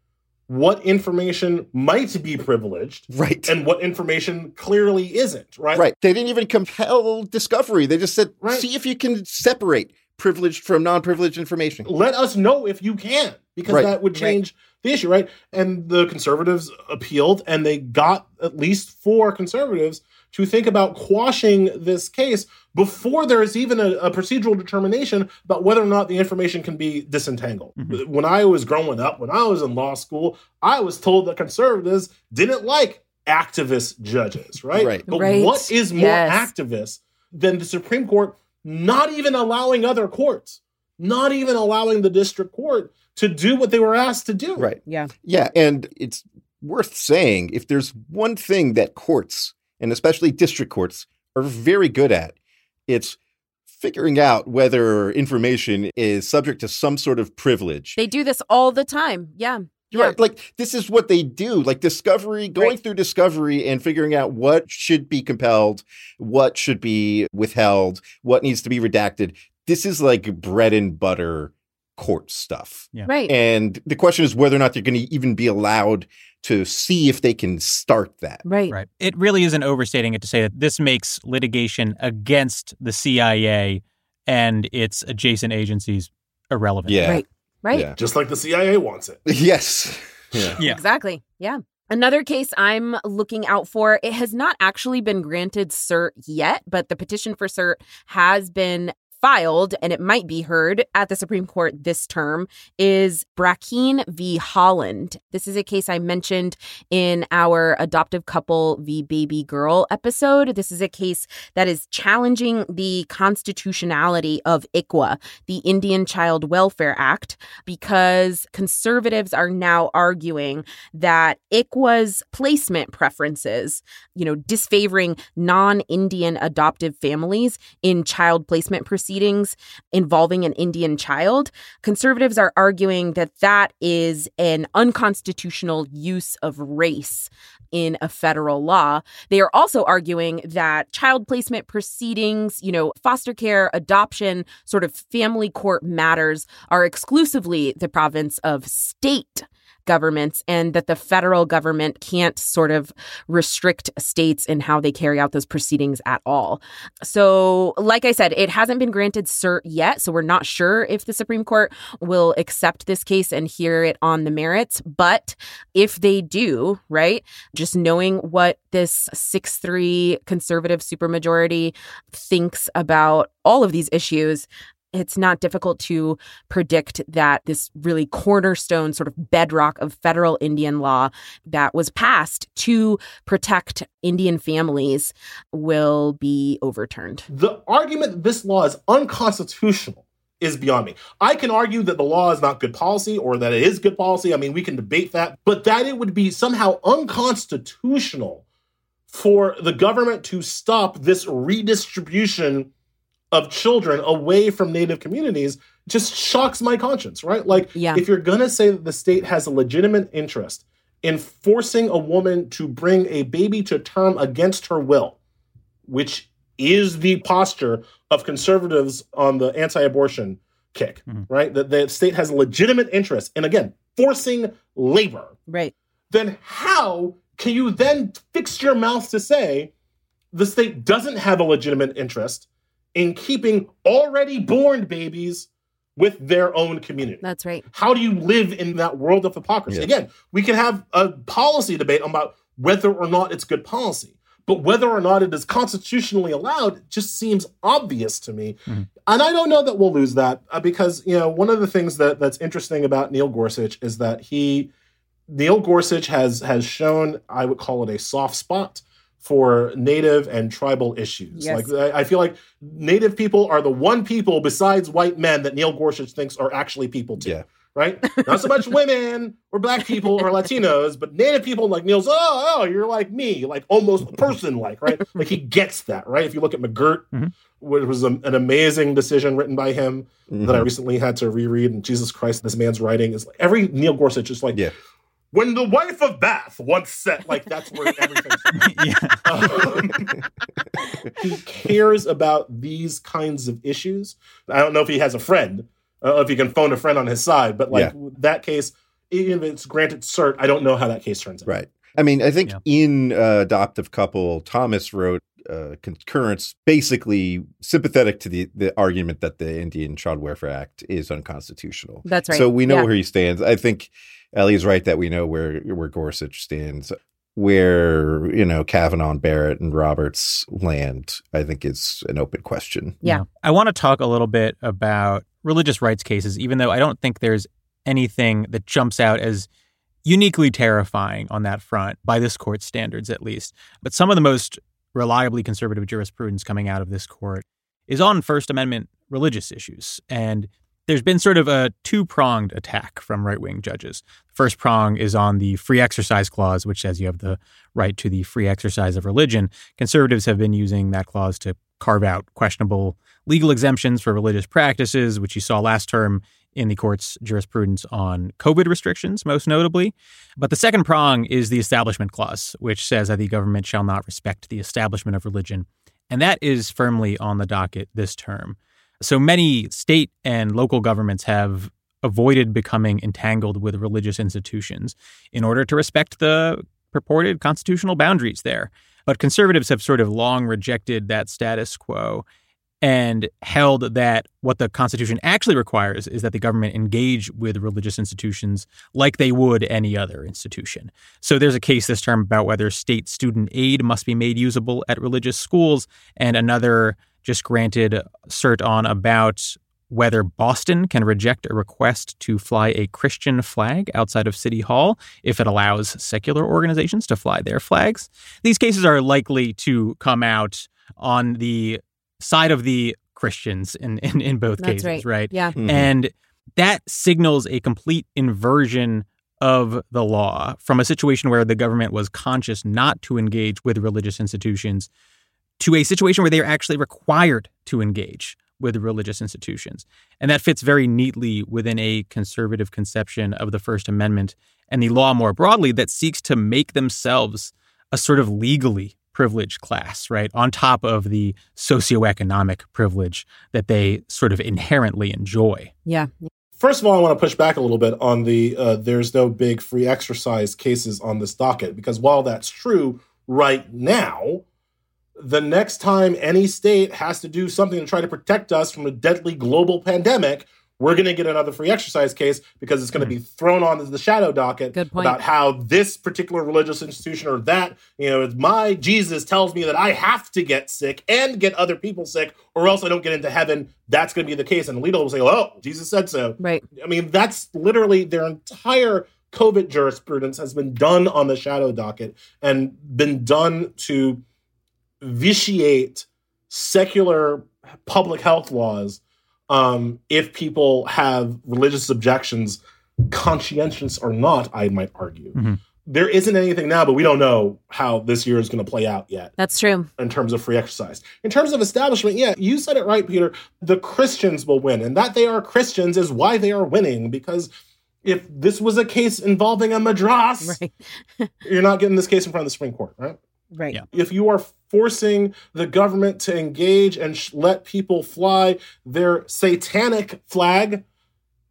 what information might be privileged Right. and what information clearly isn't, right? right. They didn't even compel discovery. They just said, Right. see if you can separate privileged from non privileged information. let us know if you can because Right. that would change the issue right and the conservatives appealed and they got at least four conservatives to think about quashing this case before there is even a, a procedural determination about whether or not the information can be disentangled Mhm. when i was growing up when i was in law school i was told that conservatives didn't like activist judges right, Right. but Right. what is more Yes. activist than the supreme court not even allowing other courts not even allowing the district court to do what they were asked to do. Right. Yeah. Yeah. And it's worth saying if there's one thing that courts, and especially district courts, are very good at, it's figuring out whether information is subject to some sort of privilege. They do this all the time. Yeah. Yeah. Right. Like this is what they do. Like discovery, going Right. through discovery and figuring out what should be compelled, what should be withheld, what needs to be redacted. This is like bread and butter court stuff. Yeah. Right. And the question is whether or not they're going to even be allowed to see if they can start that. right. Right. It really isn't overstating it to say that this makes litigation against the CIA and its adjacent agencies irrelevant. Yeah. Right. Right. Yeah. Just like the CIA wants it. Yes. Yeah. Yeah. Exactly. Yeah. Another case I'm looking out for, it has not actually been granted cert yet, but the petition for cert has been filed and it might be heard at the Supreme Court this term is Brackeen v. Haaland. This is a case I mentioned in our adoptive couple v. baby girl episode. This is a case that is challenging the constitutionality of ICWA, the Indian Child Welfare Act, because conservatives are now arguing that ICWA's placement preferences, you know, disfavoring non Indian adoptive families in child placement proceedings involving an Indian child, conservatives are arguing that that is an unconstitutional use of race in a federal law. They are also arguing that child placement proceedings, you know, foster care, adoption, sort of family court matters are exclusively the province of state governments and that the federal government can't sort of restrict states in how they carry out those proceedings at all. So, like I said, it hasn't been granted cert yet. So, we're not sure if the Supreme Court will accept this case and hear it on the merits. But if they do, right, just knowing what this 6 3 conservative supermajority thinks about all of these issues, it's not difficult to predict that this really cornerstone sort of bedrock of federal Indian law that was passed to protect Indian families will be overturned. The argument that this law is unconstitutional is beyond me. I can argue that the law is not good policy or that it is good policy. I mean, we can debate that, but that it would be somehow unconstitutional for the government to stop this redistribution of children away from native communities just shocks my conscience, right? Like, Yeah. if you're going to say that the state has a legitimate interest in forcing a woman to bring a baby to term against her will, which is the posture of conservatives on the anti abortion kick, Mhm. right? That the state has a legitimate interest in, again, forcing labor Right. then how can you then fix your mouth to say the state doesn't have a legitimate interest in keeping already born babies with their own community? That's right. How do you live in that world of hypocrisy? Yeah. Again, we can have a policy debate about whether or not it's good policy, but whether or not it is constitutionally allowed just seems obvious to me. Mhm. And I don't know that we'll lose that uh, because you know one of the things that that's interesting about Neil Gorsuch is that he Neil Gorsuch has has shown I would call it a soft spot for native and tribal issues. Yes. Like I I feel like native people are the one people besides white men that Neil Gorsuch thinks are actually people too. Yeah. Right? Not so much women or black people or Latinos, but native people like Neil's, oh, oh, you're like me, like almost person like, right? Like he gets that, right? If you look at McGirt, Mhm. which was a, an amazing decision written by him that I Mhm. recently had to reread, and Jesus Christ, this man's writing is like every Neil Gorsuch is like, Yeah. When the wife of Bath once said, like that's where everything's from. yeah. Um, he cares about these kinds of issues. I don't know if he has a friend. I if he can phone a friend on his side, but like that case, even if it's granted cert, I don't know how that case turns out. Right. I mean, I think Yeah. in uh, Adoptive Couple, Thomas wrote uh, concurrence basically sympathetic to the, the argument that the Indian Child Welfare Act is unconstitutional. That's right. So we know Yeah. where he stands. I think Elie's right that we know where where Gorsuch stands. Where you know Kavanaugh, and Barrett, and Roberts land, I think is an open question. Yeah. I want to talk a little bit about religious rights cases, even though I don't think there's anything that jumps out as uniquely terrifying on that front by this court's standards, at least. But some of the most reliably conservative jurisprudence coming out of this court is on First Amendment religious issues. And there's been sort of a two pronged attack from right wing judges. The First prong is on the free exercise clause, which says you have the right to the free exercise of religion. Conservatives have been using that clause to carve out questionable legal exemptions for religious practices, which you saw last term in the court's jurisprudence on COVID restrictions, most notably. But the second prong is the Establishment Clause, which says that the government shall not respect the establishment of religion. And that is firmly on the docket this term. So many state and local governments have avoided becoming entangled with religious institutions in order to respect the purported constitutional boundaries there. But conservatives have sort of long rejected that status quo and held that what the Constitution actually requires is that the government engage with religious institutions like they would any other institution. So there's a case this term about whether state student aid must be made usable at religious schools, and another just granted cert on about whether Boston can reject a request to fly a Christian flag outside of City Hall if it allows secular organizations to fly their flags. These cases are likely to come out on the side of the Christians in, in, in both That's cases, right. right? Yeah. Mhm. And that signals a complete inversion of the law from a situation where the government was conscious not to engage with religious institutions to a situation where they are actually required to engage with religious institutions. And that fits very neatly within a conservative conception of the First Amendment and the law more broadly that seeks to make themselves a sort of legally privileged class, right? On top of the socioeconomic privilege that they sort of inherently enjoy. Yeah. First of all, I want to push back a little bit on the uh, there's no big free exercise cases on this docket because while that's true right now, the next time any state has to do something to try to protect us from a deadly global pandemic, we're going to get another free exercise case because it's going to be hmm. thrown onto the shadow docket about how this particular religious institution or that, you know, my Jesus tells me that I have to get sick and get other people sick or else I don't get into heaven. That's going to be the case. And Alito will say, oh, Jesus said so. Right. I mean, that's literally their entire COVID jurisprudence has been done on the shadow docket and been done to vitiate secular public health laws um, if people have religious objections, conscientious or not, I might argue. Mhm. There isn't anything now, but we don't know how this year is going to play out yet That's true. in terms of free exercise. In terms of establishment, yeah, you said it right, Peter. The Christians will win. And that they are Christians is why they are winning. Because if this was a case involving a madras, Right. you're not getting this case in front of the Supreme Court, right? Right. Yeah. If you are forcing the government to engage and sh- let people fly their satanic flag,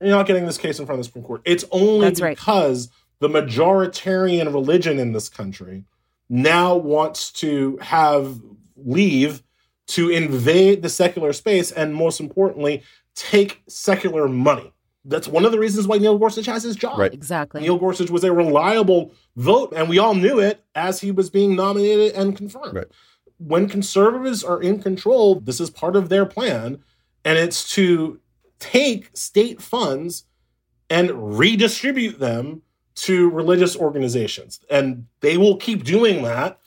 you're not getting this case in front of the Supreme Court. It's only That's right. because the majoritarian religion in this country now wants to have leave to invade the secular space and most importantly take secular money that's one of the reasons why neil gorsuch has his job Right. Exactly. neil gorsuch was a reliable vote and we all knew it as he was being nominated and confirmed Right. when conservatives are in control this is part of their plan and it's to take state funds and redistribute them to religious organizations. And they will keep doing that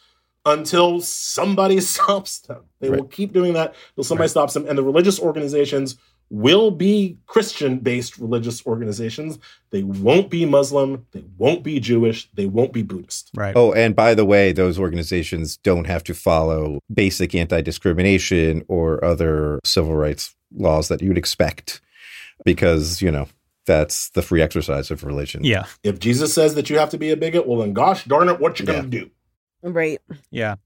until somebody stops them. They will keep doing that until somebody Right. stops them. And the religious organizations will be Christian based religious organizations. They won't be Muslim. They won't be Jewish. They won't be Buddhist. Right. Oh, and by the way, those organizations don't have to follow basic anti discrimination or other civil rights laws that you'd expect because, you know, that's the free exercise of religion. Yeah. If Jesus says that you have to be a bigot, well, then gosh darn it, what you Yeah. going to do? Right. Yeah.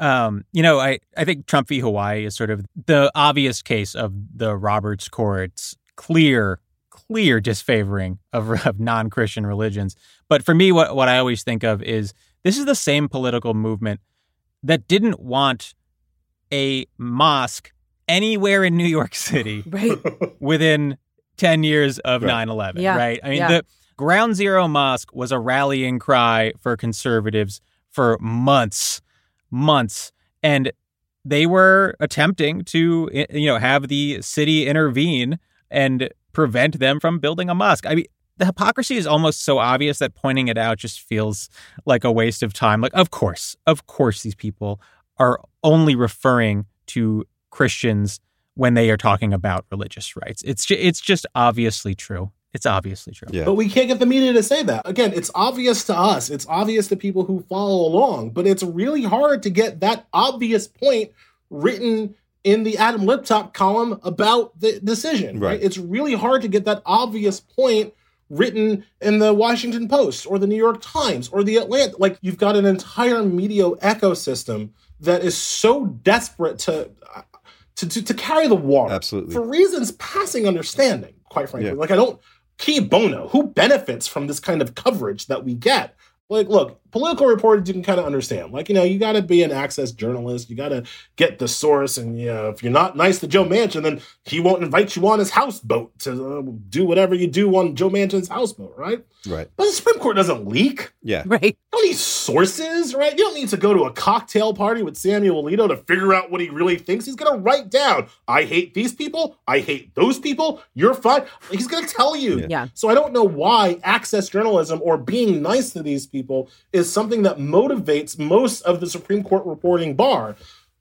Um, you know, I, I think Trump v. Hawaii is sort of the obvious case of the Roberts Court's clear, clear disfavoring of, of non Christian religions. But for me, what, what I always think of is this is the same political movement that didn't want a mosque anywhere in New York City Right. within 10 years of Right. 9 11, Yeah, right? I mean, yeah. the Ground Zero Mosque was a rallying cry for conservatives for months, months. And they were attempting to, eh, you know, have the city intervene and prevent them from building a mosque. I mean, the hypocrisy is almost so obvious that pointing it out just feels like a waste of time. Like, of course, of course, these people are only referring to Christians when they are talking about religious rights. It's ju- it's just obviously true. It's obviously true. Yeah. But we can't get the media to say that. Again, it's obvious to us, it's obvious to people who follow along, but it's really hard to get that obvious point written in the Adam Liptak column about the decision, right? Right. It's really hard to get that obvious point written in the Washington Post or the New York Times or the Atlantic. Like you've got an entire media ecosystem that is so desperate to to, to, to carry the water Absolutely. for reasons passing understanding, quite frankly. Yeah. Like I don't cui bono? Who benefits from this kind of coverage that we get? Like, look, political reporters you can kind of understand. Like, you know, you got to be an access journalist. You got to get the source. And, you know, if you're not nice to Joe Manchin, then he won't invite you on his houseboat to uh, do whatever you do on Joe Manchin's houseboat, right? Right. But the Supreme Court doesn't leak. Yeah. Right. You don't need sources, right? You don't need to go to a cocktail party with Samuel Alito to figure out what he really thinks. He's going to write down, I hate these people. I hate those people. You're fine. He's going to tell you. Yeah. Yeah. So I don't know why access journalism or being nice to these people is something that motivates most of the Supreme Court reporting bar.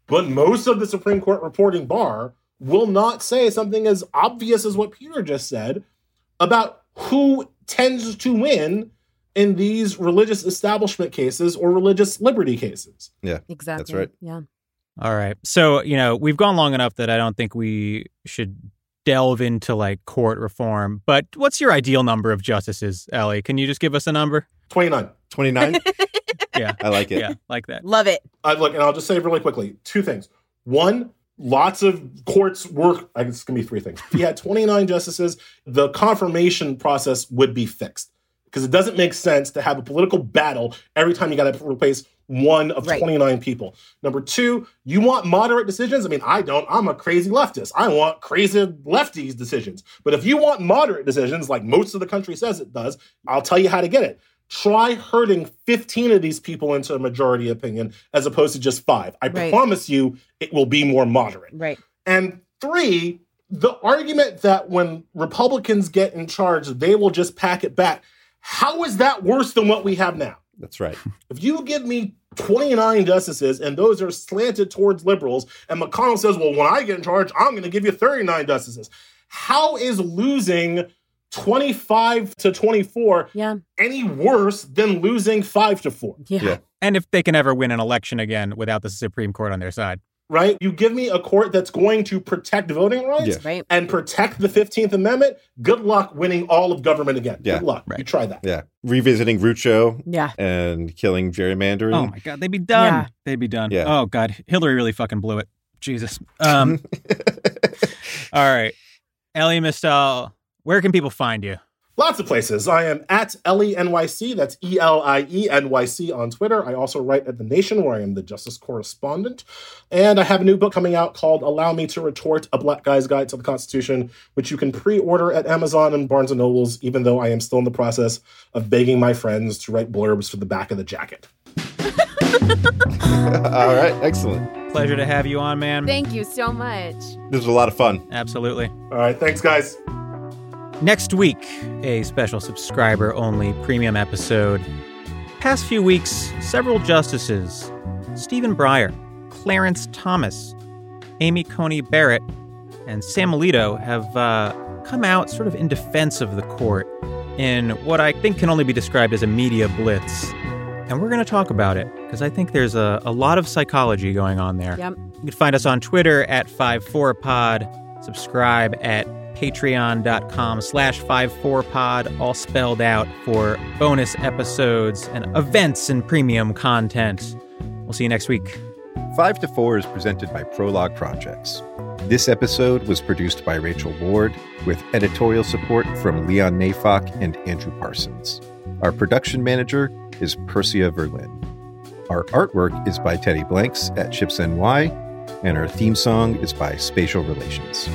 But most of the Supreme Court reporting bar will not say something as obvious as what Peter just said about who tends to win in these religious establishment cases or religious liberty cases. Yeah. Exactly. That's right. Yeah. All right. So, you know, we've gone long enough that I don't think we should delve into like court reform. But what's your ideal number of justices, Elie? Can you just give us a number? 29. 29? Yeah. I like it. Yeah, like that. Love it. I look, and I'll just say really quickly two things. One, lots of courts work. I guess it's gonna be three things. If you had 29 justices, the confirmation process would be fixed because it doesn't make sense to have a political battle every time you got to replace one of Right. 29 people. Number two, you want moderate decisions. I mean, I don't. I'm a crazy leftist. I want crazy lefties decisions. But if you want moderate decisions, like most of the country says it does, I'll tell you how to get it. Try herding 15 of these people into a majority opinion as opposed to just five. I Right. promise you it will be more moderate. Right. And three, the argument that when Republicans get in charge, they will just pack it back. How is that worse than what we have now? That's right. If you give me 29 justices and those are slanted towards liberals, and McConnell says, well, when I get in charge, I'm going to give you 39 justices. How is losing 25 to 24 Yeah. any worse than losing 5 to 4? Yeah. Yeah. And if they can ever win an election again without the Supreme Court on their side. Right? You give me a court that's going to protect voting rights Yeah. Right. and protect the 15th Amendment. Good luck winning all of government again. Yeah. Good luck. Right. You try that. Yeah. Revisiting Rucho Yeah. and killing gerrymandering. Oh my god, they'd be done. Yeah. They'd be done. Yeah. Oh god, Hillary really fucking blew it. Jesus. Um all right. Elie Mystal, where can people find you? Lots of places. I am at Elie NYC. That's E L I E N Y C on Twitter. I also write at The Nation, where I am the justice correspondent. And I have a new book coming out called Allow Me to Retort A Black Guy's Guide to the Constitution, which you can pre order at Amazon and Barnes and Nobles, even though I am still in the process of begging my friends to write blurbs for the back of the jacket. All right. Excellent. Pleasure to have you on, man. Thank you so much. This was a lot of fun. Absolutely. All right. Thanks, guys. Next week, a special subscriber only premium episode. Past few weeks, several justices Stephen Breyer, Clarence Thomas, Amy Coney Barrett, and Sam Alito have uh, come out sort of in defense of the court in what I think can only be described as a media blitz. And we're going to talk about it because I think there's a, a lot of psychology going on there. Yep. You can find us on Twitter at 54pod, subscribe at patreon.com slash 54pod, all spelled out for bonus episodes and events and premium content. We'll see you next week. 5 to 4 is presented by Prologue Projects. This episode was produced by Rachel Ward with editorial support from Leon Neyfakh and Andrew Parsons. Our production manager is Persia Verlin. Our artwork is by Teddy Blanks at Chips NY, and our theme song is by Spatial Relations.